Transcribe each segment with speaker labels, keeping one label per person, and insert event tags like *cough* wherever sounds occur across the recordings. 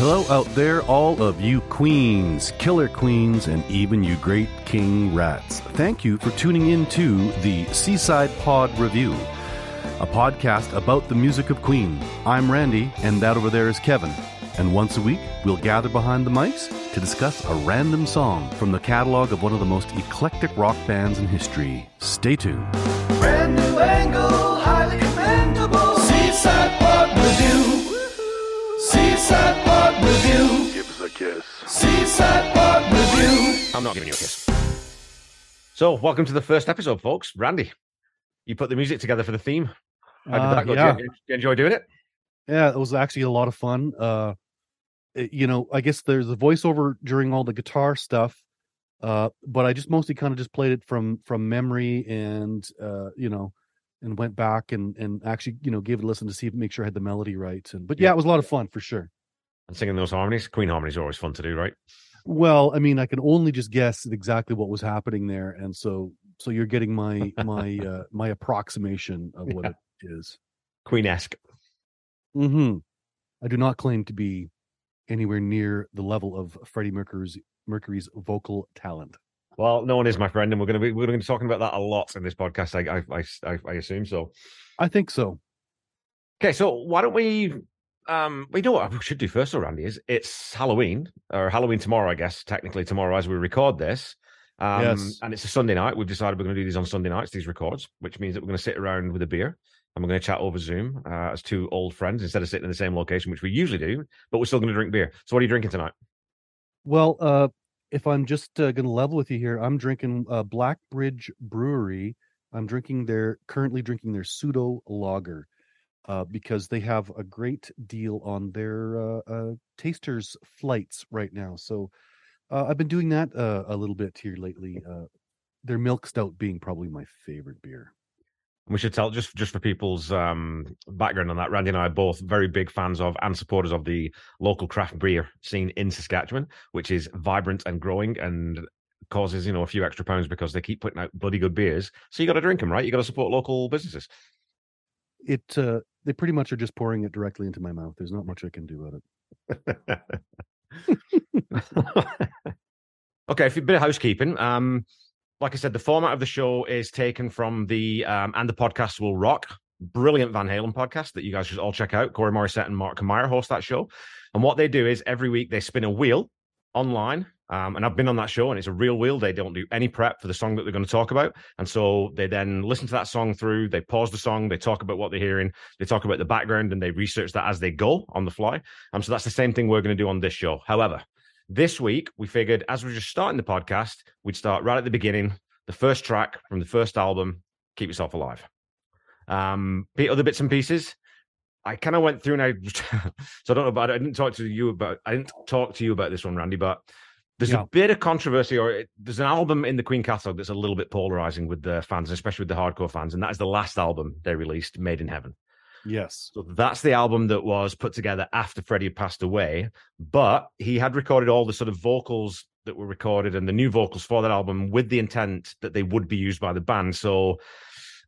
Speaker 1: Hello out there, all of you queens, killer queens, and even you great king rats. Thank you for tuning in to the Seaside Pod Review, a podcast about the music of Queen. I'm Randy, and that over there is Kevin. And once a week, we'll gather behind the mics to discuss a random song from the catalog of one of the most eclectic rock bands in history. Stay tuned.
Speaker 2: Brand new angle, highly commendable. Seaside Pod Review. Seaside Pod Review.
Speaker 3: Give us a kiss.
Speaker 2: Seaside Pod Review.
Speaker 4: I'm not giving you a kiss. So, welcome to the first episode, folks. Randy, you put the music together for the theme. How did
Speaker 1: Uh,
Speaker 4: that go?
Speaker 1: yeah.
Speaker 4: Did you, did you enjoy doing it?
Speaker 1: Yeah, it was actually a lot of fun. Uh, it- you know, I guess there's a voiceover during all the guitar stuff, uh, but I just mostly kind of just played it from from memory and uh, you know, and went back and and actually you know gave it a listen to see if make sure I had the melody right. And but yeah,
Speaker 4: Yeah.
Speaker 1: it was a lot of fun for sure.
Speaker 4: And singing those harmonies. Queen harmonies are always fun to do, right?
Speaker 1: Well, I mean, I can only just guess exactly what was happening there, and so so you're getting my my *laughs* uh, my approximation of what
Speaker 4: Yeah.
Speaker 1: it is.
Speaker 4: Queen esque.
Speaker 1: hmm I do not claim to be anywhere near the level of Freddie Mercury's Mercury's vocal talent.
Speaker 4: Well, no one is, my friend, and we're going to be we're going to be talking about that a lot in this podcast. I I, I, I, assume so.
Speaker 1: I think so.
Speaker 4: Okay, so why don't we? Um, we know what we should do first, though, Randy. Is it's Halloween or Halloween tomorrow? I guess technically tomorrow as we record this. Um,
Speaker 1: Yes.
Speaker 4: and it's a Sunday night. We've decided we're going to do these on Sunday nights, these records, which means that we're going to sit around with a beer and we're going to chat over Zoom uh, as two old friends instead of sitting in the same location, which we usually do. But we're still going to drink beer. So, what are you drinking tonight?
Speaker 1: Well, uh, if I'm just uh, going to level with you here, I'm drinking uh, Blackbridge Brewery. I'm drinking their currently drinking their pseudo lager uh, because they have a great deal on their uh, uh, tasters flights right now. So uh, I've been doing that a little bit here lately. Their milk stout being probably my favorite beer.
Speaker 4: We should tell just just for people's um, background on that. Randy and I are both very big fans of and supporters of the local craft beer scene in Saskatchewan, which is vibrant and growing and causes you know a few extra pounds because they keep putting out bloody good beers. So you got to drink them, right? You got to support local businesses.
Speaker 1: It uh, they pretty much are just pouring it directly into my mouth. There's not much I can do about it. *laughs* *laughs*
Speaker 4: okay, a bit of housekeeping. Um, like I said, the format of the show is taken from the um, and the podcast will rock. Brilliant Van Halen podcast that you guys should all check out. Corey Morissette and Mark Meyer host that show. And what they do is every week they spin a wheel online. Um, and I've been on that show and it's a real wheel. They don't do any prep for the song that they're going to talk about. And so they then listen to that song through, they pause the song, they talk about what they're hearing, they talk about the background and they research that as they go on the fly. Um, so that's the same thing we're going to do on this show. However, this week we figured as we're just starting the podcast, we'd start right at the beginning, the first track from the first album, Keep Yourself Alive. Um, the other bits and pieces, I kind of went through and I, *laughs* so I don't know about it. I didn't talk to you about, I didn't talk to you about this one, Randy, but there's
Speaker 1: Yeah.
Speaker 4: a bit of controversy or it, there's an album in the Queen catalog that's a little bit polarizing with the fans, especially with the hardcore fans. And that is the last album they released, Made in Heaven.
Speaker 1: Yes.
Speaker 4: So that's the album that was put together after Freddie had passed away, but he had recorded all the sort of vocals that were recorded and the new vocals for that album with the intent that they would be used by the band. So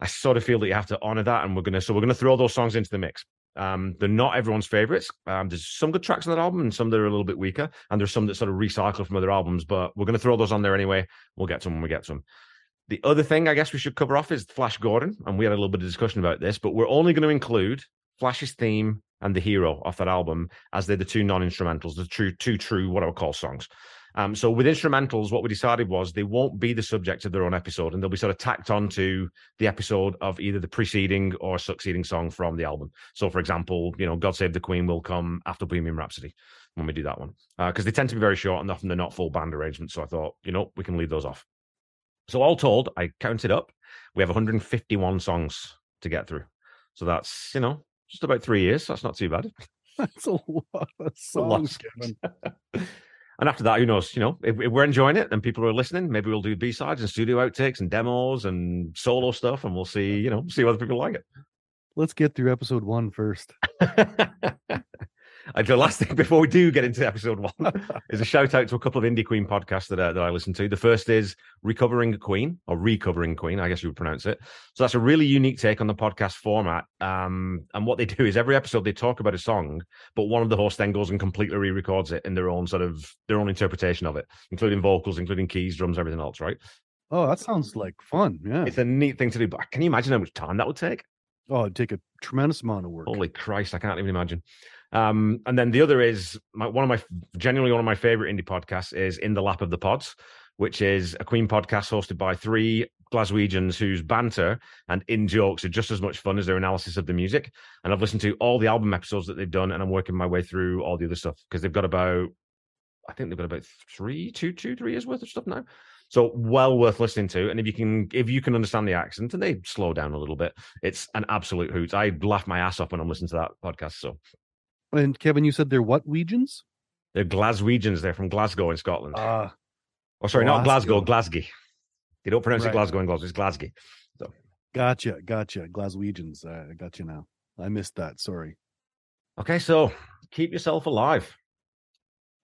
Speaker 4: I sort of feel that you have to honor that, and we're gonna so we're gonna throw those songs into the mix. Um, they're not everyone's favorites. Um, there's some good tracks on that album, and some that are a little bit weaker, and there's some that sort of recycle from other albums. But we're gonna throw those on there anyway. We'll get to them when we get to them. The other thing I guess we should cover off is Flash Gordon, and we had a little bit of discussion about this, but we're only going to include Flash's theme and the hero off that album as they're the two non-instrumentals, the true two true what I would call songs. Um, so with instrumentals, what we decided was they won't be the subject of their own episode, and they'll be sort of tacked on to the episode of either the preceding or succeeding song from the album. So, for example, you know, "God Save the Queen" will come after Bohemian Rhapsody when we do that one because they tend to be very short and often they're not full band arrangements. So I thought, you know, we can leave those off. So all told, I counted up, we have 151 songs to get through. So that's you know just about three years. That's not too bad. *laughs*
Speaker 1: That's a *laughs* lot of
Speaker 4: a lot
Speaker 1: songs. *laughs*
Speaker 4: And after that, who knows? You know, if, if we're enjoying it and people are listening, maybe we'll do B sides and studio outtakes and demos and solo stuff, and we'll see. You know, see whether people like it.
Speaker 1: Let's get through episode one first.
Speaker 4: And the last thing *laughs* before we do get into episode one is a shout out to a couple of indie Queen podcasts that, uh, that I listen to. The first is Recovering Queen or Recovering Queen, I guess you would pronounce it. So that's a really unique take on the podcast format. Um, and what they do is every episode they talk about a song, but one of the hosts then goes and completely re-records it in their own sort of their own interpretation of it, including vocals, including keys, drums, everything else. Right?
Speaker 1: Oh, that sounds like fun. Yeah.
Speaker 4: It's a neat thing to do. But can you imagine how much time that would take?
Speaker 1: Oh, it'd take a tremendous amount of work.
Speaker 4: Holy Christ, I can't even imagine. Um, and then the other is my, one of my genuinely one of my favorite indie podcasts is In the Lap of the Pods, which is a Queen podcast hosted by three Glaswegians whose banter and in jokes are just as much fun as their analysis of the music. And I've listened to all the album episodes that they've done, and I'm working my way through all the other stuff because they've got about, I think they've got about three, two, two, three years worth of stuff now. So well worth listening to. And if you can, if you can understand the accent and they slow down a little bit, it's an absolute hoot. I laugh my ass off when I'm listening to that podcast. So
Speaker 1: And Kevin, you said they're what regions?
Speaker 4: they're Glaswegians. They're from Glasgow in Scotland.
Speaker 1: Ah,
Speaker 4: oh, sorry, not Glasgow,
Speaker 1: Glasgow.
Speaker 4: Glasgow. They don't pronounce
Speaker 1: Right.
Speaker 4: it Glasgow in Glasgow. It's Glasgow.
Speaker 1: gotcha, gotcha. Glaswegians. Uh, got you now. I missed that. Sorry.
Speaker 4: Okay, so keep yourself alive.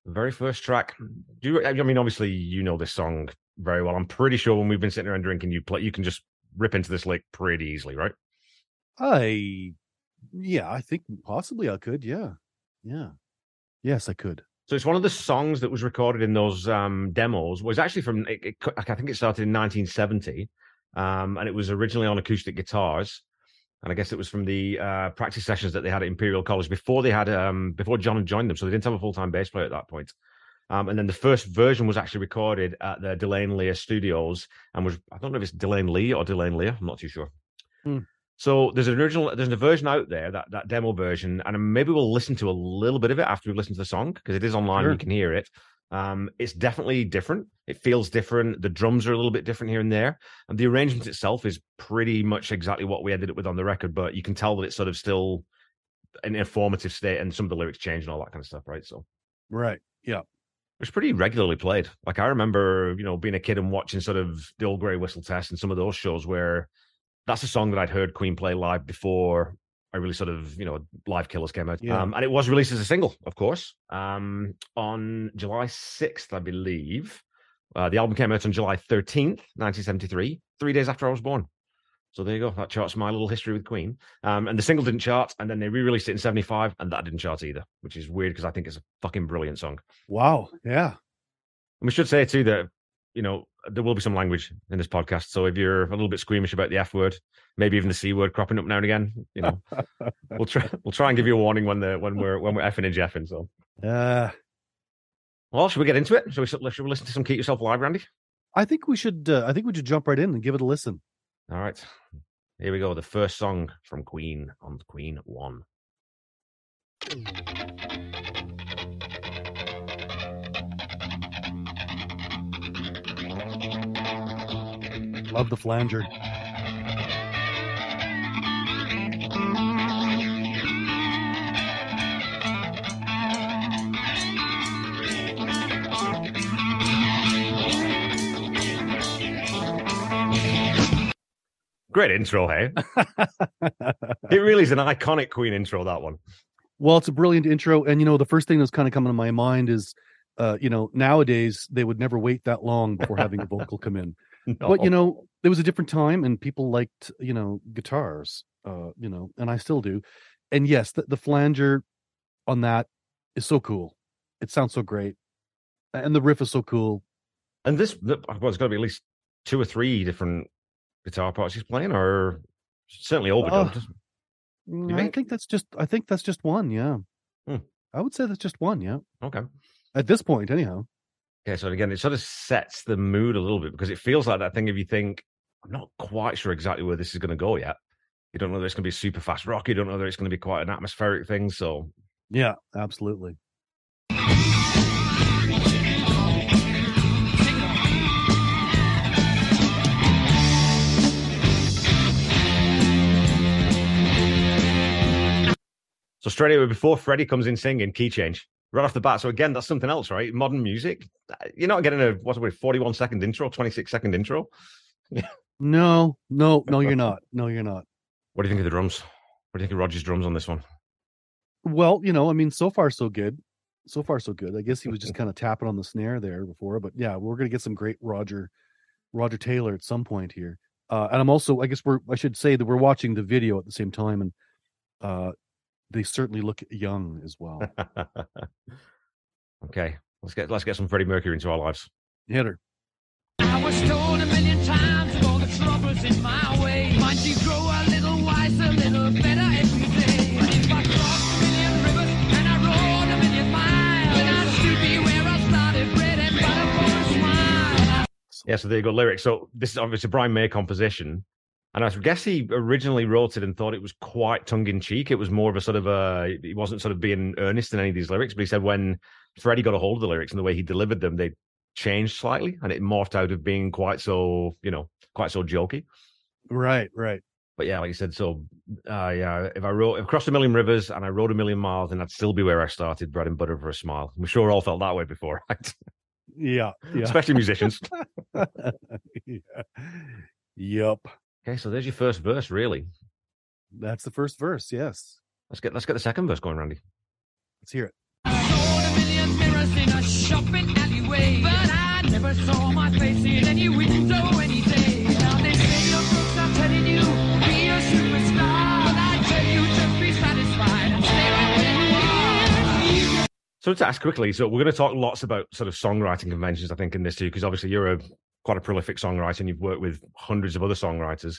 Speaker 4: The very first track. Do you, I mean, obviously, you know this song very well. I'm pretty sure when we've been sitting around drinking, you play, you can just rip into this lick pretty easily, right?
Speaker 1: I, yeah, I think possibly I could. Yeah, yeah, yes, I could.
Speaker 4: So it's one of the songs that was recorded in those um, demos. Was actually from it, it, I think it started in 1970, um, and it was originally on acoustic guitars. And I guess it was from the uh, practice sessions that they had at Imperial College before they had um, before John had joined them. So they didn't have a full time bass player at that point. Um, and then the first version was actually recorded at the Delane Lear Studios, and was I don't know if it's Delane Lee or Delane Lear. I'm not too sure.
Speaker 1: Hmm.
Speaker 4: So there's an original, there's a version out there that that demo version, and maybe we'll listen to a little bit of it after we listen to the song because it is online.
Speaker 1: Sure.
Speaker 4: You can hear it. Um, it's definitely different. It feels different. The drums are a little bit different here and there, and the arrangement itself is pretty much exactly what we ended up with on the record. But you can tell that it's sort of still an informative state, and some of the lyrics change and all that kind of stuff, right? So
Speaker 1: Right. Yeah.
Speaker 4: it's pretty regularly played. Like I remember, you know, being a kid and watching sort of the old Grey Whistle Test and some of those shows where that's a song that I'd heard Queen play live before I really sort of, you know, Live Killers came out.
Speaker 1: Yeah.
Speaker 4: Um, and it was released as a single, of course, um, on July 6th, I believe. Uh, the album came out on July 13th, 1973, three days after I was born. So there you go. That charts my little history with Queen. Um, and the single didn't chart, and then they re-released it in '75, and that didn't chart either, which is weird because I think it's a fucking brilliant song.
Speaker 1: Wow. Yeah.
Speaker 4: And we should say too that you know there will be some language in this podcast. So if you're a little bit squeamish about the F word, maybe even the C word cropping up now and again, you know, *laughs* we'll try we'll try and give you a warning when the when we're when we're effing and jeffing. So,
Speaker 1: Uh,
Speaker 4: well, should we get into it? Should we should we listen to some Keep Yourself Alive, Randy?
Speaker 1: I think we should. Uh, I think we should jump right in and give it a listen.
Speaker 4: All right, here we go. The first song from Queen on Queen One.
Speaker 1: Love the flanger.
Speaker 4: Great intro, hey? *laughs* it really is an iconic Queen intro. That one.
Speaker 1: Well, it's a brilliant intro, and you know the first thing that's kind of coming to my mind is, uh, you know, nowadays they would never wait that long before having a vocal come in. *laughs* But you know, it was a different time, and people liked you know guitars, uh, you know, and I still do. And yes, the, the flanger on that is so cool. It sounds so great, and the riff is so cool.
Speaker 4: And this, well, it's got to be at least two or three different guitar parts he's playing, or certainly overdubbed.
Speaker 1: Mm, I
Speaker 4: think?
Speaker 1: think that's just. I think that's just one. Yeah,
Speaker 4: Hmm.
Speaker 1: I would say that's just one. Yeah,
Speaker 4: okay.
Speaker 1: at this point, anyhow.
Speaker 4: Okay, so again, it sort of sets the mood a little bit because it feels like that thing if you think, I'm not quite sure exactly where this is going to go yet. You don't know whether it's going to be super fast rock. You don't know whether it's going to be quite an atmospheric thing. So,
Speaker 1: Yeah, absolutely.
Speaker 4: so straight away before Freddie comes in singing, key change right off the bat. So again, that's something else, right? Modern music, you're not getting a what's it, 41 second intro, 26 second intro. *laughs*
Speaker 1: No, no, no, you're not. No, you're not.
Speaker 4: What do you think of the drums? What do you think of Roger's drums on this one?
Speaker 1: Well, you know, I mean, so far so good. So far so good. I guess he was just *laughs* kind of tapping on the snare there before, but yeah, we're gonna get some great Roger Roger Taylor at some point here. Uh, and I'm also, I guess we're, I should say that we're watching the video at the same time, and uh, they certainly look young as well.
Speaker 4: okay, let's get let's get some Freddie Mercury into our lives.
Speaker 1: Hit her.
Speaker 5: I was told a million times of all the troubles in my way. Might you grow a little wiser, a little better every day. And if I crossed a million rivers and I rode a million miles, then I'd still be where I started, bread and butter for a smile.
Speaker 4: Yeah, so there you go, lyrics. So this is obviously a Brian May composition. And I guess he originally wrote it and thought it was quite tongue in cheek. It was more of a sort of a, he wasn't sort of being earnest in any of these lyrics, but he said when Freddie got a hold of the lyrics and the way he delivered them, they changed slightly and it morphed out of being quite so, you know, quite so jokey.
Speaker 1: Right, right.
Speaker 4: But yeah, like you said, so uh, yeah, if I wrote, if I crossed a million rivers and I rode a million miles, then I'd still be where I started, bread and butter for a smile. I'm sure all felt that way before, *laughs* right?
Speaker 1: Yeah, yeah.
Speaker 4: Especially musicians. *laughs*
Speaker 1: yeah. Yep.
Speaker 4: Okay, so there's your first verse, really.
Speaker 1: That's the first verse. Yes.
Speaker 4: Let's get let's get the second verse going, Randy.
Speaker 1: Let's hear it.
Speaker 5: I rode a million mirrors in a shopping alleyway. But I never saw my face in any window any day. Now they say your books are telling you, be a superstar. But I tell you, just be satisfied and stay right where you are.
Speaker 4: So to ask quickly, so we're going to talk lots about sort of songwriting conventions, I think, in this too, because obviously you're a quite a prolific songwriter and you've worked with hundreds of other songwriters.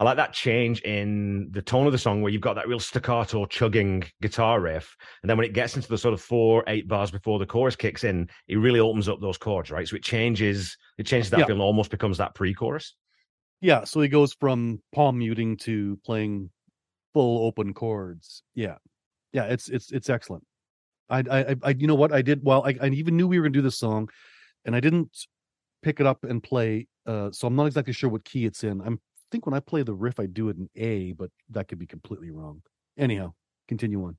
Speaker 4: I like that change in the tone of the song where you've got that real staccato chugging guitar riff. And then when it gets into the sort of four, eight bars before the chorus kicks in, it really opens up those chords, right? So it changes, it changes that
Speaker 1: Yeah.
Speaker 4: feel and almost becomes that pre-chorus.
Speaker 1: Yeah. So he goes from palm muting to playing full open chords. Yeah. Yeah. It's it's it's excellent. I I I- you know what I did well. I, I even knew we were gonna do this song, and I didn't pick it up and play. Uh, so I'm not exactly sure what key it's in. I'm I think when I play the riff, I do it in A, but that could be completely wrong. Anyhow, continue on.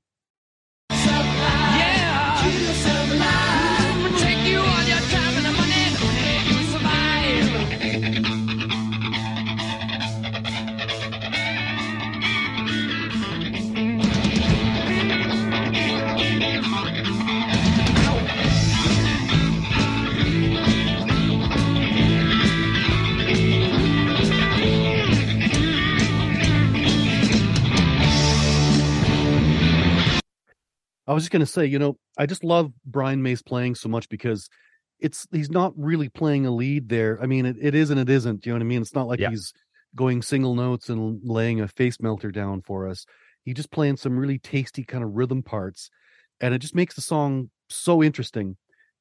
Speaker 1: Was just gonna say, you know, I just love Brian May's playing so much because it's he's not really playing a lead there. I mean, it, it is and it isn't. You know what I mean? It's not like
Speaker 4: Yeah.
Speaker 1: he's going single notes and laying a face melter down for us. He's just playing some really tasty kind of rhythm parts, and it just makes the song so interesting.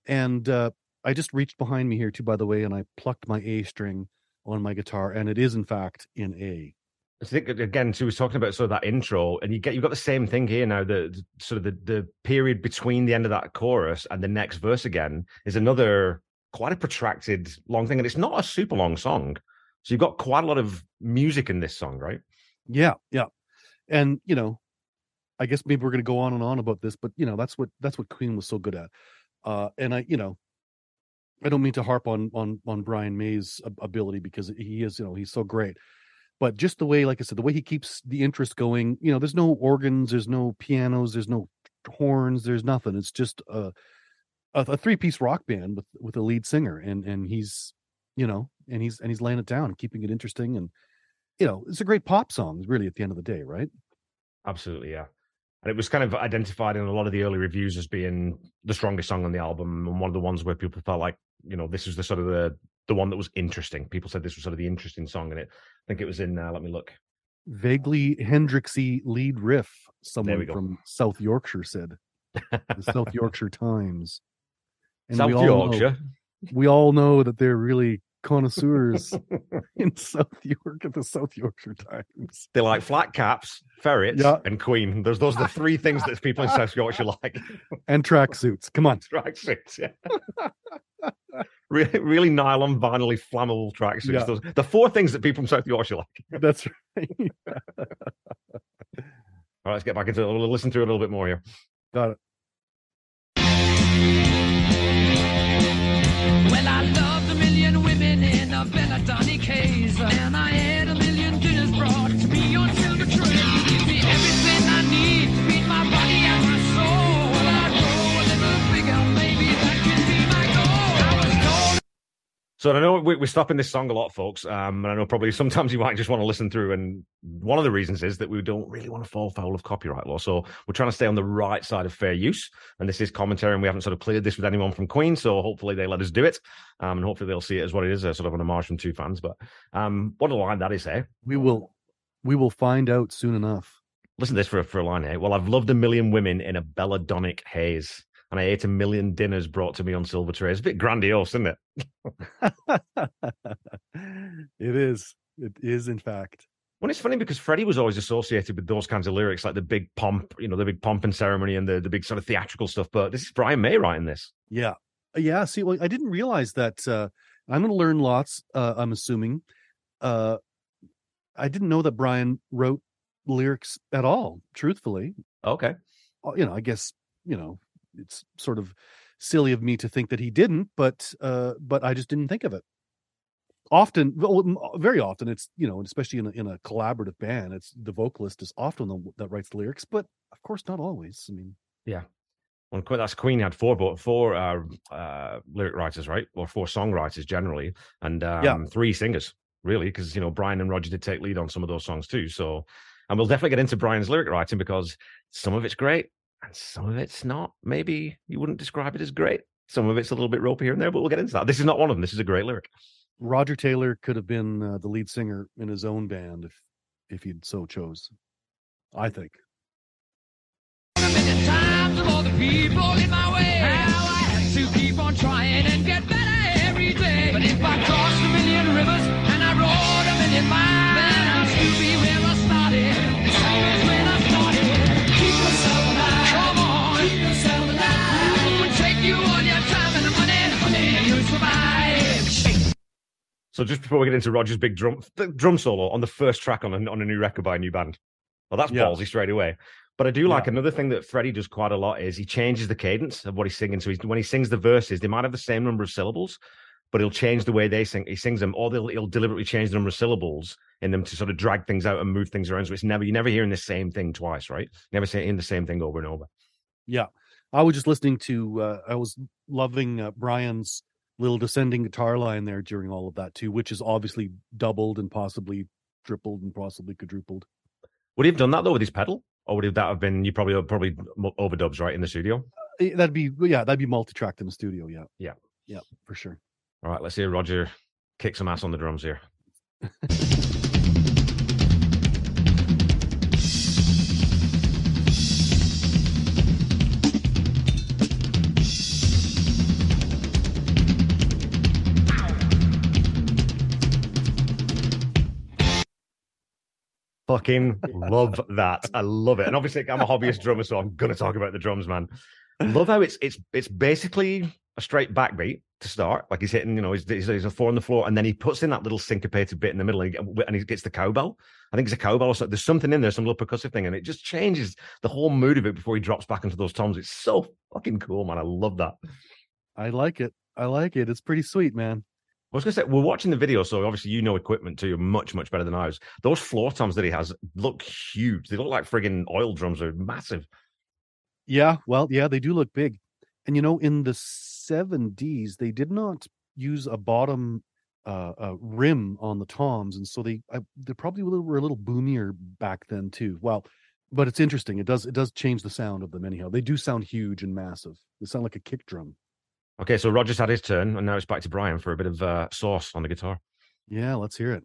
Speaker 1: And uh, I just reached behind me here too, by the way, and I plucked my A string on my guitar, and it is in fact in A.
Speaker 4: I think again, she was talking about sort of that intro, and you get you've got the same thing here now. The, sort of the, the period between the end of that chorus and the next verse again is another quite a protracted long thing, and it's not a super long song. So you've got quite a lot of music in this song, right?
Speaker 1: Yeah, yeah. And you know, I guess maybe we're gonna go on and on about this, but you know, that's what that's what Queen was so good at. Uh and I, you know, I don't mean to harp on on on Brian May's ability because he is, you know, he's so great. But just the way, like I said, the way he keeps the interest going, you know, there's no organs, there's no pianos, there's no horns, there's nothing. It's just a a, a three piece rock band with with a lead singer, and and he's, you know, and he's and he's laying it down, keeping it interesting, and you know, it's a great pop song, really, at the end of the day, right?
Speaker 4: Absolutely, yeah. And it was kind of identified in a lot of the early reviews as being the strongest song on the album, and one of the ones where people felt like, you know, this was the sort of the the one that was interesting. People said this was sort of the interesting song in it. I think it was in. Uh, let me look.
Speaker 1: vaguely Hendrixy lead riff. Someone from South Yorkshire said, the South *laughs* Yorkshire Times. And
Speaker 4: South
Speaker 1: we all
Speaker 4: Yorkshire.
Speaker 1: Know, we all know that they're really connoisseurs *laughs* in South York at the South Yorkshire Times.
Speaker 4: They like flat caps, ferrets,
Speaker 1: Yeah.
Speaker 4: and Queen. Those those are the three things that people in South Yorkshire *laughs* like.
Speaker 1: And tracksuits. Come on.
Speaker 4: tracksuits, yeah. *laughs* really, really nylon, vinyl flammable tracksuits.
Speaker 1: Yeah.
Speaker 4: Those the four things that people from South Yorkshire like.
Speaker 1: That's right.
Speaker 4: All right, let's get back into it. We'll listen to it a little bit more here.
Speaker 1: Got it.
Speaker 5: Well, I loved a million women in a Belladonna case. And I had
Speaker 4: So I know we- we're stopping this song a lot, folks. Um, and I know probably sometimes you might just want to listen through. And one of the reasons is that we don't really want to fall foul of copyright law. So we're trying to stay on the right side of fair use. And this is commentary, and we haven't sort of cleared this with anyone from Queen. So hopefully they let us do it. Um, and hopefully they'll see it as what it is, a sort of an homage from two fans. But um, what a line that is, eh?
Speaker 1: We will we will find out soon enough.
Speaker 4: Listen to this for, for a line, eh? Well, I've loved a million women in a belladonic haze. And I ate a million dinners brought to me on silver trays. It's A bit grandiose, isn't it? *laughs*
Speaker 1: it is. It is in fact.
Speaker 4: Well, it's funny because Freddie was always associated with those kinds of lyrics, like the big pomp, you know, the big pomp and ceremony and the, the big sort of theatrical stuff. But this is Brian May writing this.
Speaker 1: Yeah. Yeah. See, well, I didn't realize that uh I'm gonna learn lots, uh, I'm assuming. Uh I didn't know that Brian wrote lyrics at all, truthfully.
Speaker 4: Okay.
Speaker 1: Uh, You know, I guess, you know, it's sort of silly of me to think that he didn't, but uh but I just didn't think of it. Often, well, very often, it's you know, especially in a, in a collaborative band, it's the vocalist is often the that writes the lyrics, but of course, not always. I mean,
Speaker 4: yeah. Well, that's Queen had four, but four uh, uh, lyric writers, right? Or four songwriters generally, and um,
Speaker 1: Yeah.
Speaker 4: three singers, really, because you know Brian and Roger did take lead on some of those songs too. So, and we'll definitely get into Brian's lyric writing because some of it's great and some of it's not. Maybe you wouldn't describe it as great. Some of it's a little bit ropey here and there, but we'll get into that. This is not one of them. This is a great lyric.
Speaker 1: Roger Taylor could have been uh, the lead singer in his own band if if he'd so chose. I think.
Speaker 5: A million times of all the people in my way. How I have to keep on trying and get better every day. But if I crossed a million rivers and I rode a million miles,
Speaker 4: So just before we get into Roger's big drum drum solo on the first track on a, on a new record by a new band, well, that's
Speaker 1: Yeah.
Speaker 4: ballsy straight away. But I do like
Speaker 1: Yeah.
Speaker 4: another thing that Freddie does quite a lot is he changes the cadence of what he's singing. So he's, when he sings the verses, they might have the same number of syllables, but he'll change the way they sing. He sings them, or they'll, he'll deliberately change the number of syllables in them to sort of drag things out and move things around. So it's never you're never hearing the same thing twice, right? Never saying the same thing over and over.
Speaker 1: Yeah, I was just listening to. Uh, I was loving uh, Brian's little descending guitar line there during all of that too, which is obviously doubled and possibly tripled and possibly quadrupled.
Speaker 4: Would he have done that though with his pedal, or would that have been you probably probably overdubs right in the studio?
Speaker 1: Eh, That'd be yeah, that'd be multi-tracked in the studio. Yeah,
Speaker 4: Yeah.
Speaker 1: yeah, for sure.
Speaker 4: All right, let's hear Roger kick some ass on the drums here. *laughs* Fucking *laughs* love that. I love it. And obviously, I'm a hobbyist drummer, so I'm gonna talk about the drums, man. Love how it's it's it's basically a straight backbeat to start. Like he's hitting, you know, he's, he's, a four on the floor, and then he puts in that little syncopated bit in the middle, and he, and he gets the cowbell. I think it's a cowbell or something. There's something in there, some little percussive thing, and it just changes the whole mood of it before he drops back into those toms. It's so fucking cool, man. I love that.
Speaker 1: I like it. I like it. It's pretty sweet, man.
Speaker 4: I was gonna say we're watching the video, so obviously you know equipment too much much better than ours. Those floor toms that he has look huge. They look like frigging oil drums. Are massive.
Speaker 1: Yeah, well, yeah, they do look big. And you know, in the 70s, they did not use a bottom uh, uh rim on the toms, and so they I, they probably were a little boomier back then too. Well, but it's interesting. It does it does change the sound of them anyhow. They do sound huge and massive. They sound like a kick drum.
Speaker 4: Okay, so Roger's had his turn, and now it's back to Brian for a bit of uh, sauce on the guitar.
Speaker 1: Yeah, let's hear it.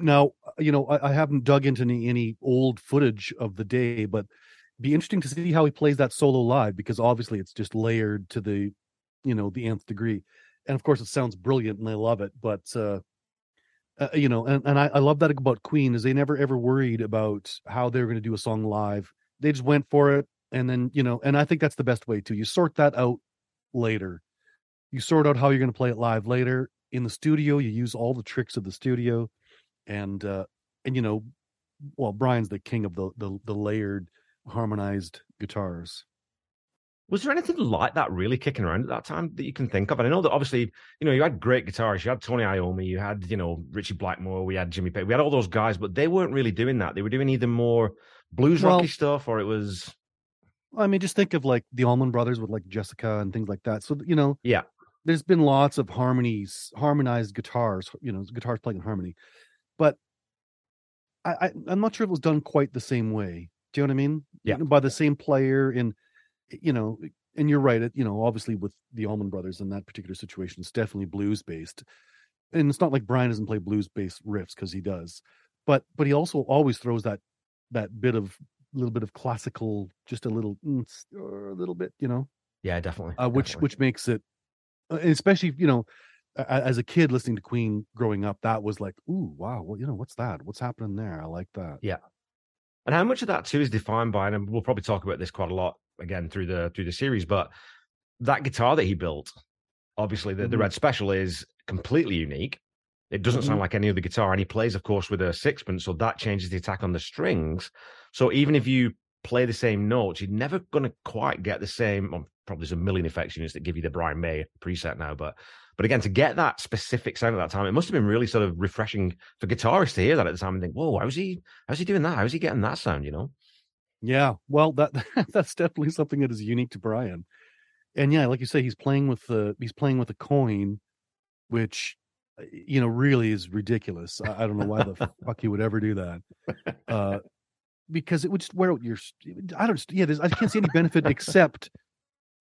Speaker 1: Now, you know, I, I haven't dug into any, any old footage of the day, but be interesting to see how he plays that solo live because obviously it's just layered to the, you know, the nth degree. And of course, it sounds brilliant and I love it. But, uh, uh, you know, and, and I, I love that about Queen is they never ever worried about how they're going to do a song live. They just went for it. And then, you know, and I think that's the best way to you sort that out later. You sort out how you're going to play it live later in the studio. You use all the tricks of the studio and uh and you know well brian's the king of the the, the layered harmonized guitars
Speaker 4: Was there anything like that really kicking around at that time that you can think of? And I know that obviously, you know, you had great guitarists. You had Tony Iommi, you had, you know, Ritchie Blackmore, we had Jimmy Page, we had all those guys, but they weren't really doing that. They were doing either more blues
Speaker 1: Well-
Speaker 4: rocky stuff or it was
Speaker 1: I mean, just think of like the Allman Brothers with like Jessica and things like that. So you know,
Speaker 4: Yeah.
Speaker 1: there's been lots of harmonies, harmonized guitars. You know, guitars playing in harmony, but I, I I'm not sure if it was done quite the same way. Do you know what I mean?
Speaker 4: Yeah.
Speaker 1: By the same player and you know, and you're right. It you know, obviously with the Allman Brothers in that particular situation, it's definitely blues based, and it's not like Brian doesn't play blues based riffs because he does, but but he also always throws that that bit of little bit of classical, just a little, mm, or a little bit, you know,
Speaker 4: yeah, definitely.
Speaker 1: uh, which
Speaker 4: definitely.
Speaker 1: which makes it, uh, especially you know, as a kid listening to Queen growing up, that was like, ooh, wow, well, you know, what's that? What's happening there? I like that.
Speaker 4: And how much of that too is defined by, and we'll probably talk about this quite a lot again through the through the series, but that guitar that he built, obviously the, the
Speaker 1: Mhm.
Speaker 4: Red Special is completely unique. It doesn't sound
Speaker 1: Mhm.
Speaker 4: like any other guitar, and he plays, of course, with a sixpence, so that changes the attack on the strings. So even if you play the same notes, you're never going to quite get the same. Well, probably there's a million effects units that give you the Brian May preset now, but but again, to get that specific sound at that time, it must have been really sort of refreshing for guitarists to hear that at the time and think, "Whoa, how's he? How's he doing that? How's he getting that sound?" You know?
Speaker 1: Yeah, well, that *laughs* that's definitely something that is unique to Brian. And yeah, like you say, he's playing with the he's playing with a coin, which uh, you know really is ridiculous. I, I don't know why the *laughs* fuck he would ever do that. Uh, because it would just wear out your. I don't. Yeah, I can't see any benefit except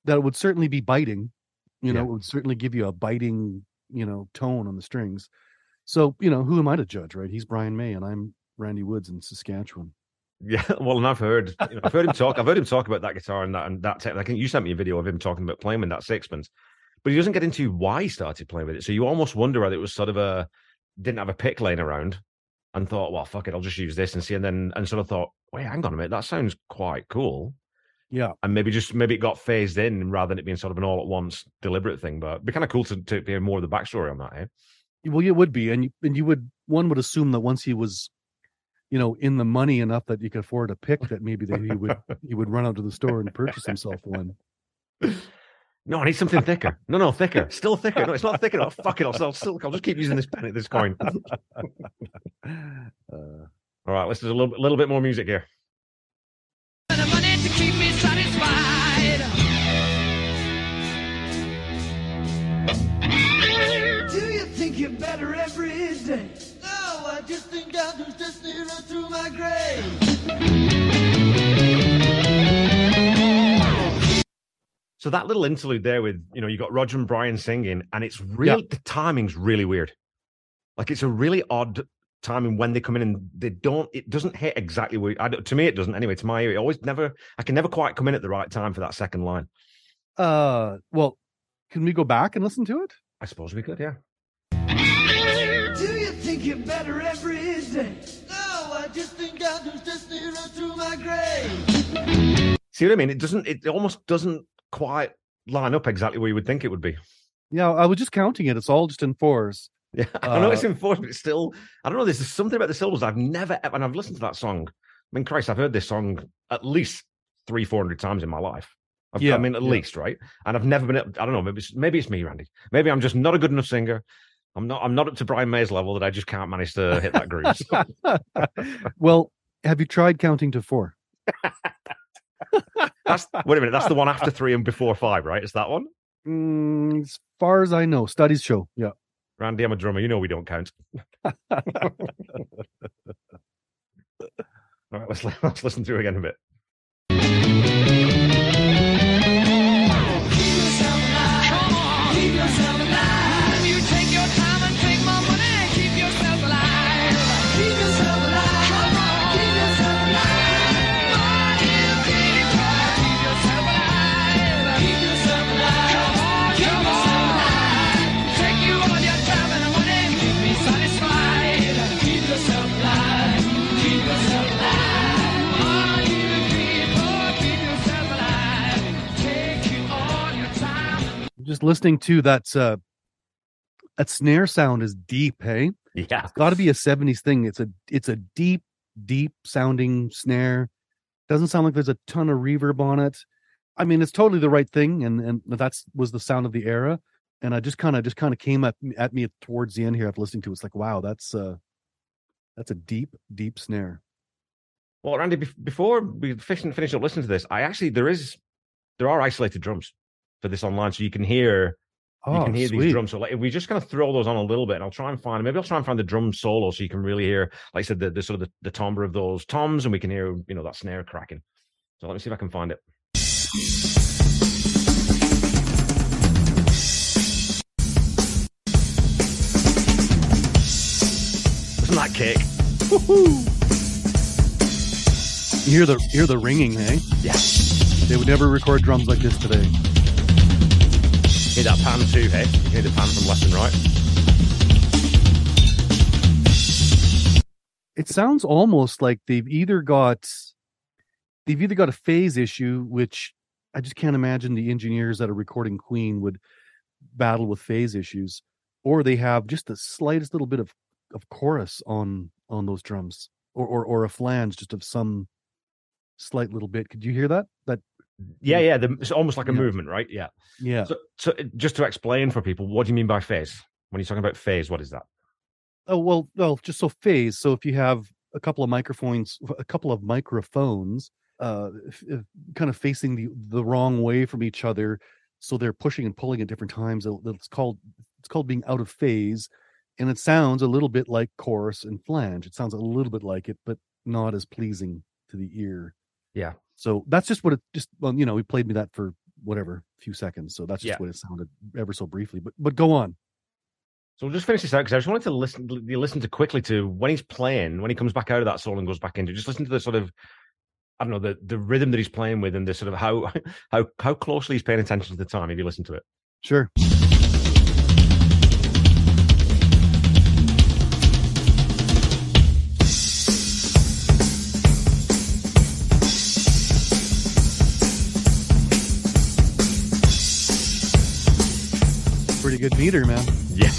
Speaker 1: that it would certainly be biting. You know,
Speaker 4: Yeah.
Speaker 1: it would certainly give you a biting, you know, tone on the strings. So you know, who am I to judge, right? He's Brian May, and I'm Randy Woods in Saskatchewan.
Speaker 4: Yeah, *laughs* well, and I've heard, you know, I've heard him talk. I've heard him talk about that guitar and that and that. Tech. I think you sent me a video of him talking about playing with that sixpence, but he doesn't get into why he started playing with it. So you almost wonder whether it was sort of a didn't have a pick laying around and thought, well, fuck it, I'll just use this and see, and then and sort of thought, wait, hang on a minute, that sounds quite cool,
Speaker 1: Yeah,
Speaker 4: and maybe just maybe it got phased in rather than it being sort of an all at once deliberate thing. But it'd be kind of cool to, to hear more of the backstory on that. Eh?
Speaker 1: Well, it would be, and you, and you would one would assume that once he was, you know, in the money enough that you could afford a pick, that maybe that he would *laughs* he would run out to the store and purchase himself one.
Speaker 4: No, I need something thicker. No, no, thicker. Still thicker. No, it's not thick enough. Fuck it. I'll, I'll still. I'll just keep using this penny, this coin. *laughs*
Speaker 1: Uh,
Speaker 4: All right, let's do a little, little bit more music here.
Speaker 6: You better every day? No, I just think I'm just destiny run through my grave.
Speaker 4: So that little interlude there with you know you got Roger and Brian singing, and it's really the timing's really weird. Like it's a really odd timing when they come in and they don't. It doesn't hit exactly where I, to me it doesn't anyway. To my ear, it always never. I can never quite come in at the right time for that second line.
Speaker 1: uh, well, can we go back and listen to it?
Speaker 4: I suppose we could, yeah.
Speaker 6: Do you think you're better every day? No, I just think I'm just destiny run through my grave.
Speaker 4: See what I mean? It doesn't. It almost doesn't quite line up exactly where you would think it would be.
Speaker 1: Yeah, I was just counting it. It's all just in fours. *laughs*
Speaker 4: Yeah, I know it's
Speaker 1: in
Speaker 4: enforced, but it's still. I don't know. There's something about the syllables I've never ever, and I've listened to that song. I mean, Christ, I've heard this song at least three, four hundred times in my life. I've,
Speaker 1: Yeah,
Speaker 4: I mean, at
Speaker 1: yeah.
Speaker 4: least, right? And I've never been. I don't know. Maybe it's, maybe it's me, Randy. Maybe I'm just not a good enough singer. I'm not. I'm not up to Brian May's level that I just can't manage to hit that groove. *laughs* *laughs*
Speaker 1: well, have you tried counting to four? *laughs*
Speaker 4: that's wait a minute. That's the one after three and before five, right? It's that one.
Speaker 1: Mm, as far as I know, studies show. Yeah.
Speaker 4: Randy, I'm a drummer. You know we don't count. All right, let's let's listen through again a bit.
Speaker 1: Just listening to that uh that snare sound is deep, hey?
Speaker 4: Yeah,
Speaker 1: It's got to be a 70s thing. It's a it's a deep, deep sounding snare. Doesn't sound like there's a ton of reverb on it. I mean, it's totally the right thing, and and that's was the sound of the era. And I just kind of just kind of came at at me towards the end here after listening to it. It's like, wow, that's uh, that's a deep, deep snare.
Speaker 4: Well, Randy, bef- before we finish, finish up listening to this, I actually there is there are isolated drums for this online, so you can hear oh, you
Speaker 1: Oh,
Speaker 4: can hear
Speaker 1: sweet.
Speaker 4: these drums. So like, if we just kind of throw those on a little bit, and I'll try and find maybe I'll try and find the drum solo so you can really hear, like I said, the, the sort of the, the timbre of those toms, and we can hear you know that snare cracking. So let me see if I can find it. Isn't that kick?
Speaker 1: Woo You hear the hear the ringing, hey?
Speaker 4: Yeah.
Speaker 1: They would never record drums like this today.
Speaker 4: Hear that pan too, hey? You can hear the pan from left and right.
Speaker 1: It sounds almost like they've either got they've either got a phase issue, which I just can't imagine the engineers that are recording Queen would battle with phase issues, or they have just the slightest little bit of, of chorus on on those drums, or, or or a flange just of some slight little bit. Could you hear that? That
Speaker 4: Yeah, yeah. The, it's almost like a
Speaker 1: Yeah.
Speaker 4: movement, right? Yeah.
Speaker 1: yeah.
Speaker 4: So, so uh, just to explain for people, what do you mean by phase? When you're talking about phase, what is that?
Speaker 1: Oh well, well, just so phase. So if you have a couple of microphones, a couple of microphones, uh, f- f- kind of facing the the wrong way from each other, so they're pushing and pulling at different times. It's called it's called being out of phase, and it sounds a little bit like chorus and flange. It sounds a little bit like it, but not as pleasing to the ear.
Speaker 4: Yeah.
Speaker 1: So that's just what it just well, you know, he played me that for whatever few seconds. So that's just
Speaker 4: Yeah.
Speaker 1: what it sounded ever so briefly. But but go on.
Speaker 4: So we'll just finish this out because I just wanted to listen. You listen to quickly to when he's playing, when he comes back out of that solo and goes back into. Just listen to the sort of, I don't know, the the rhythm that he's playing with, and the sort of how *laughs* how how closely he's paying attention to the time. If you listen to it,
Speaker 1: Sure. Pretty good meter, man.
Speaker 4: yeah.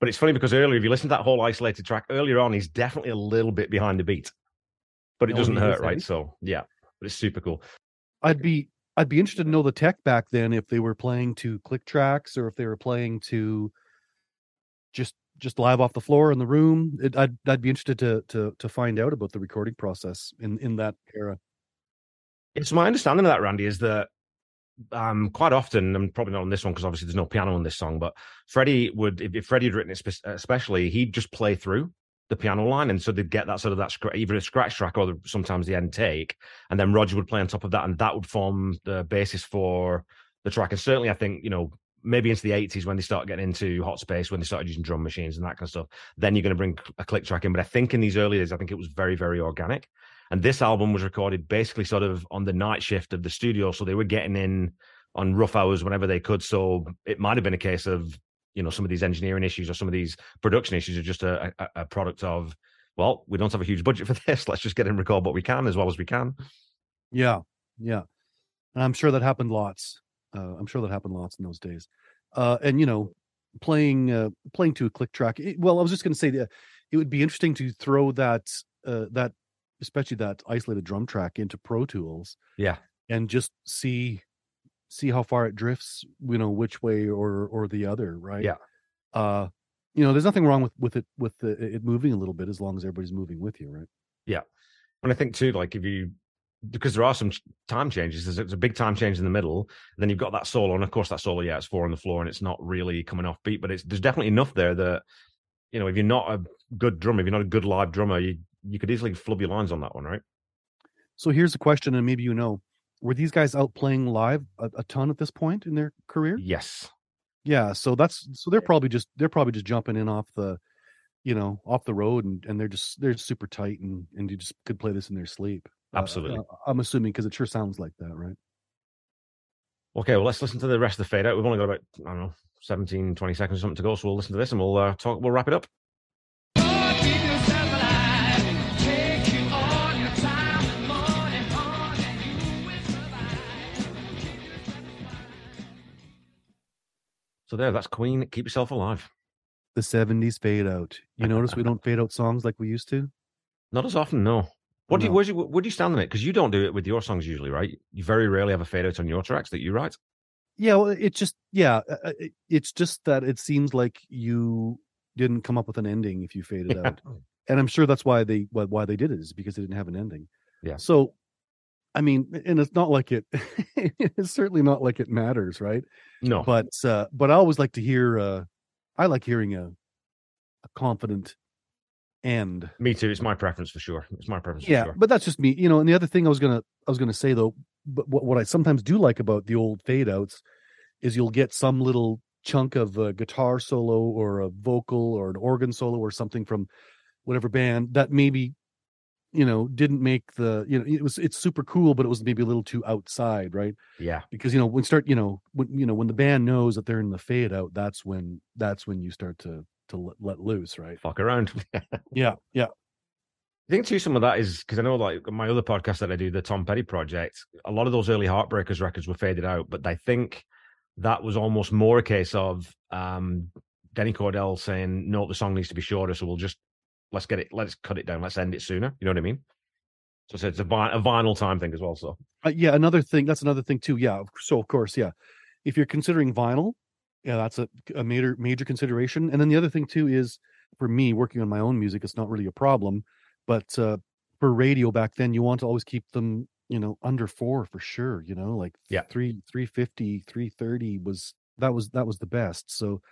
Speaker 4: But it's funny because earlier, if you listen to that whole isolated track earlier on, he's definitely a little bit behind the beat, but it
Speaker 1: Oh,
Speaker 4: doesn't hurt, right?
Speaker 1: eh?
Speaker 4: So yeah, but it's super cool.
Speaker 1: I'd be I'd be interested to know the tech back then if they were playing to click tracks or if they were playing to just just live off the floor in the room. It, I'd I'd be interested to to to find out about the recording process in in that era.
Speaker 4: It's my understanding of that, Randy, is that um, quite often, and probably not on this one because obviously there's no piano on this song, but Freddie would, if, if Freddie had written it spe- especially, he'd just play through the piano line, and so they'd get that sort of that scr- either a scratch track or the, sometimes the end take, and then Roger would play on top of that, and that would form the basis for the track. And certainly, I think you know maybe into the 80s when they start getting into hot space when they started using drum machines and that kind of stuff then you're going to bring a click track in but i think in these early days i think it was very very organic and this album was recorded basically sort of on the night shift of the studio so they were getting in on rough hours whenever they could so it might have been a case of you know some of these engineering issues or some of these production issues are just a, a, a product of well we don't have a huge budget for *laughs* this let's just get and record what we can as well as we can
Speaker 1: Yeah, yeah, and I'm sure that happened lots. Uh, I'm sure that happened lots in those days. Uh, and you know, playing uh, playing to a click track. It, well, I was just going to say that it would be interesting to throw that uh, that especially that isolated drum track into Pro Tools.
Speaker 4: Yeah.
Speaker 1: and just see see how far it drifts. You know, which way or or the other. Right.
Speaker 4: Yeah.
Speaker 1: Uh, you know, there's nothing wrong with with it with the, it moving a little bit as long as everybody's moving with you, right? Yeah.
Speaker 4: And I think too, like if you because there are some time changes. There's, there's a big time change in the middle. Then you've got that solo, and of course that solo, yeah, it's four on the floor, and it's not really coming off beat, but it's there's definitely enough there that you know if you're not a good drummer, if you're not a good live drummer, you you could easily flub your lines on that one, right?
Speaker 1: So here's a question, and maybe you know: Were these guys out playing live a, a ton at this point in their career?
Speaker 4: Yes,
Speaker 1: Yeah, so that's so they're probably just they're probably just jumping in off the, you know, off the road, and and they're just they're super tight, and and you just could play this in their sleep. Uh,
Speaker 4: Absolutely.
Speaker 1: uh, I'm assuming because it sure sounds like that, right?
Speaker 4: Okay, well, let's listen to the rest of the fade out. We've only got about, I don't know, 17, 20 seconds or something to go. So we'll listen to this and we'll uh, talk, we'll wrap it up. So there, that's Queen. Keep yourself alive.
Speaker 1: The '70s fade out. You notice we *laughs* don't fade out songs like we used to.
Speaker 4: Not as often, no. What do you,
Speaker 1: No.
Speaker 4: you, where do you stand on it? Because you don't do it with your songs usually, right? You very rarely have a fade out on your tracks that you write.
Speaker 1: Yeah, well, it just yeah, uh, uh, it- it's just that it seems like you didn't come up with an ending if you faded out, and I'm sure that's why they why, why they did it is because they didn't have an ending.
Speaker 4: Yeah.
Speaker 1: So, I mean, and it's not like it. *laughs* it's certainly not like it matters, right?
Speaker 4: No,
Speaker 1: But uh, but I always like to hear. uh I like hearing a a confident end.
Speaker 4: me too. It's my preference for sure. It's my preference
Speaker 1: Yeah,
Speaker 4: for sure.
Speaker 1: but that's just me, you know. And the other thing I was gonna I was gonna say though, but what, what I sometimes do like about the old fade outs is you'll get some little chunk of a guitar solo or a vocal or an organ solo or something from whatever band that maybe you know didn't make the you know it was it's super cool but it was maybe a little too outside right?
Speaker 4: Yeah,
Speaker 1: because you know when start you know when you know when the band knows that they're in the fade out that's when that's when you start to to let, let loose right?
Speaker 4: Fuck around. *laughs*
Speaker 1: yeah yeah.
Speaker 4: I think too some of that is because I know like my other podcast that I do, the Tom Petty Project, a lot of those early Heartbreakers records were faded out, but I think that was almost more a case of um Denny Cordell saying, No, the song needs to be shorter, so we'll just let's get it, let's cut it down, let's end it sooner. You know what I mean? So it's- it's a, vi- a vinyl time thing as well. So
Speaker 1: Uh, yeah, another thing. That's another thing too. Yeah. So of course, yeah. If you're considering vinyl, yeah, that's a, a major major consideration. And then the other thing too is for me working on my own music, it's not really a problem. But uh, for radio back then, you want to always keep them, you know, under four for sure. You know, like
Speaker 4: Yeah.
Speaker 1: three, 350, 330 was that was that was the best. So,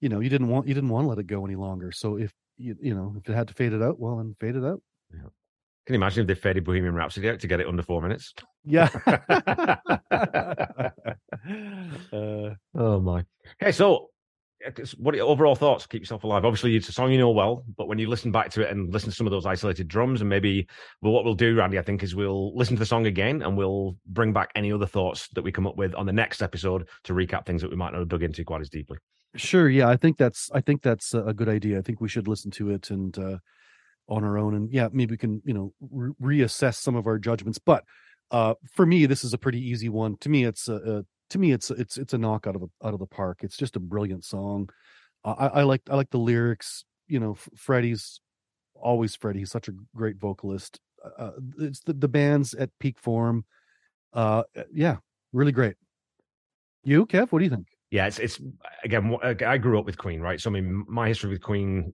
Speaker 1: you know, you didn't want you didn't want to let it go any longer. So if you you know if it had to fade it out, well, then fade it out.
Speaker 4: can you imagine if they faded Bohemian Rhapsody out to get it under four minutes?
Speaker 1: Yeah. *laughs* uh,
Speaker 4: Oh my. Okay, so what are your overall thoughts? Keep yourself alive. Obviously, it's a song you know well, but when you listen back to it and listen to some of those isolated drums, and maybe well, what we'll do, Randy, I think, is we'll listen to the song again and we'll bring back any other thoughts that we come up with on the next episode to recap things that we might not have dug into quite as deeply.
Speaker 1: Sure. Yeah, I think that's I think that's a good idea. I think we should listen to it and uh, on our own, and yeah, maybe we can you know re- reassess some of our judgments. But uh, for me, this is a pretty easy one. To me, it's a, a to me it's it's it's a knock out of a, out of the park. It's just a brilliant song. Uh, I, I like I like the lyrics. You know, Freddie's always Freddie. He's such a great vocalist. Uh, it's the the band's at peak form. Uh, yeah, really great. You, Kev, what do you think?
Speaker 4: Yeah, it's it's again. I grew up with Queen, right? So I mean, my history with Queen,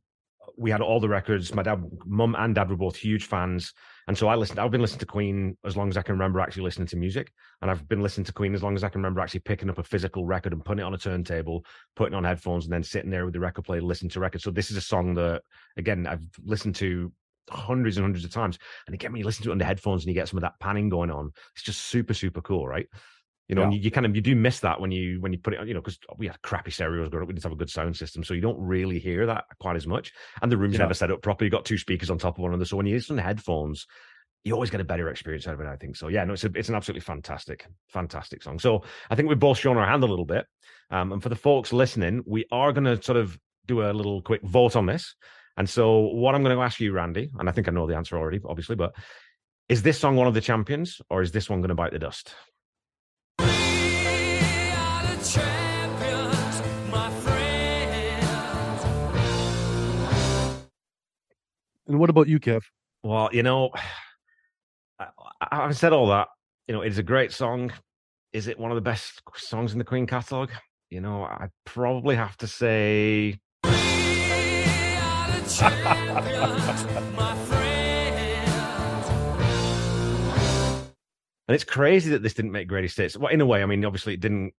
Speaker 4: we had all the records. My dad, mum, and dad were both huge fans, and so I listened. I've been listening to Queen as long as I can remember actually listening to music, and I've been listening to Queen as long as I can remember actually picking up a physical record and putting it on a turntable, putting on headphones, and then sitting there with the record player listening to records. So this is a song that, again, I've listened to hundreds and hundreds of times, and again, when you listen to it under headphones and you get some of that panning going on, it's just super super cool, right? You know, and you, you kind of you do miss that when you when you put it on, you know, because we had crappy stereos growing up. We didn't have a good sound system, so you don't really hear that quite as much. And the room's
Speaker 1: Yeah.
Speaker 4: never set up properly. You got two speakers on top of one another, so when you listen to headphones, you always get a better experience out of it. I think so. Yeah, no, it's a, it's an absolutely fantastic, fantastic song. So I think we've both shown our hand a little bit. Um, and for the folks listening, we are going to sort of do a little quick vote on this. And so what I'm going to ask you, Randy, and I think I know the answer already, obviously, but is this song one of the champions, or is this one going to bite the dust?
Speaker 1: And what about you, Kev?
Speaker 4: Well, you know, I, I- having said all that, you know, it's a great song. Is it one of the best songs in the Queen catalog? You know, I probably have to say. *laughs* And it's crazy that this didn't make greatest hits. Well, in a way, I mean, obviously it didn't.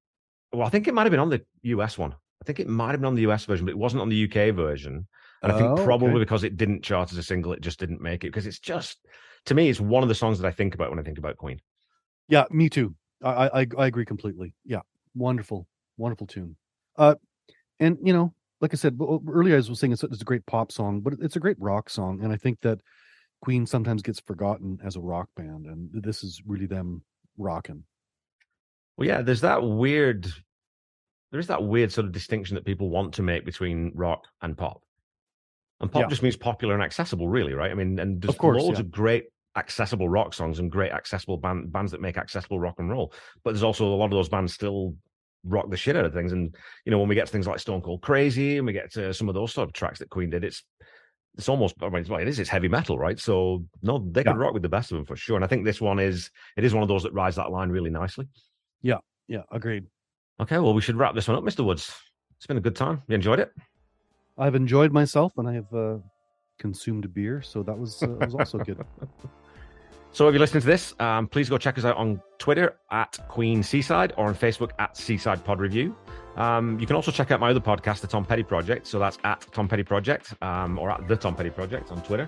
Speaker 4: Well, I think it might have been on the US one. I think it might have been on the US version, but it wasn't on the UK version. And I think
Speaker 1: Oh,
Speaker 4: probably
Speaker 1: okay.
Speaker 4: because it didn't chart as a single, it just didn't make it. Because it's just, to me, it's one of the songs that I think about when I think about Queen.
Speaker 1: Yeah, me too. I I, I agree completely. Yeah, wonderful, wonderful tune. Uh, and you know, like I said earlier, I was saying it's, it's a great pop song, but it's a great rock song, and I think that Queen sometimes gets forgotten as a rock band, and this is really them rocking.
Speaker 4: Well, yeah, there's that weird, there is that weird sort of distinction that people want to make between rock and pop. And pop
Speaker 1: Yeah.
Speaker 4: just means popular and accessible, really, right? I mean, and there's
Speaker 1: Of course,
Speaker 4: loads
Speaker 1: yeah.
Speaker 4: of great accessible rock songs and great accessible band, bands that make accessible rock and roll. But there's also a lot of those bands still rock the shit out of things. And you know, when we get to things like Stone Cold Crazy and we get to some of those sort of tracks that Queen did, it's it's almost I mean, well, it is it's heavy metal, right? So no, they can
Speaker 1: Yeah.
Speaker 4: rock with the best of them for sure. And I think this one is it is one of those that rides that line really nicely.
Speaker 1: Yeah, yeah, agreed.
Speaker 4: Okay, well, we should wrap this one up, Mr. Woods. It's been a good time. You enjoyed it?
Speaker 1: I've enjoyed myself and I have uh, consumed beer, so that was uh, was also good. *laughs*
Speaker 4: So if you're listening to this, um, please go check us out on Twitter at Queen Seaside or on Facebook at Seaside Pod Review. Um, you can also check out my other podcast, The Tom Petty Project. So that's at Tom Petty Project um, or at The Tom Petty Project on Twitter.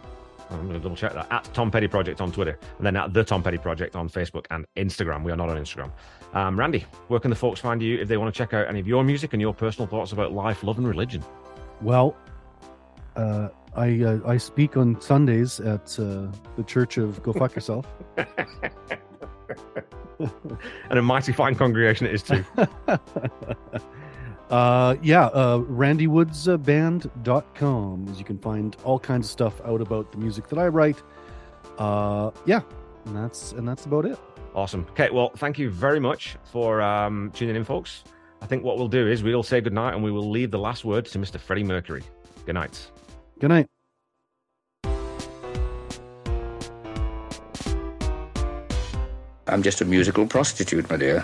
Speaker 4: I'm going to double check that at Tom Petty Project on Twitter and then at The Tom Petty Project on Facebook and Instagram. We are not on Instagram. Um, Randy, where can the folks find you if they want to check out any of your music and your personal thoughts about life, love, and religion?
Speaker 1: Well, uh, I uh, I speak on Sundays at uh, the Church of Go Fuck Yourself. *laughs* *laughs*
Speaker 4: And a mighty fine congregation it is too. *laughs*
Speaker 1: uh, yeah, uh, randywoodsband.com is you can find all kinds of stuff out about the music that I write. Uh, yeah, and that's and that's about it.
Speaker 4: Awesome. Okay, well, thank you very much for um, tuning in, folks. I think what we'll do is we'll say goodnight and we will leave the last word to Mr. Freddie Mercury. Good night.
Speaker 1: Good night.
Speaker 7: I'm just a musical prostitute, my dear.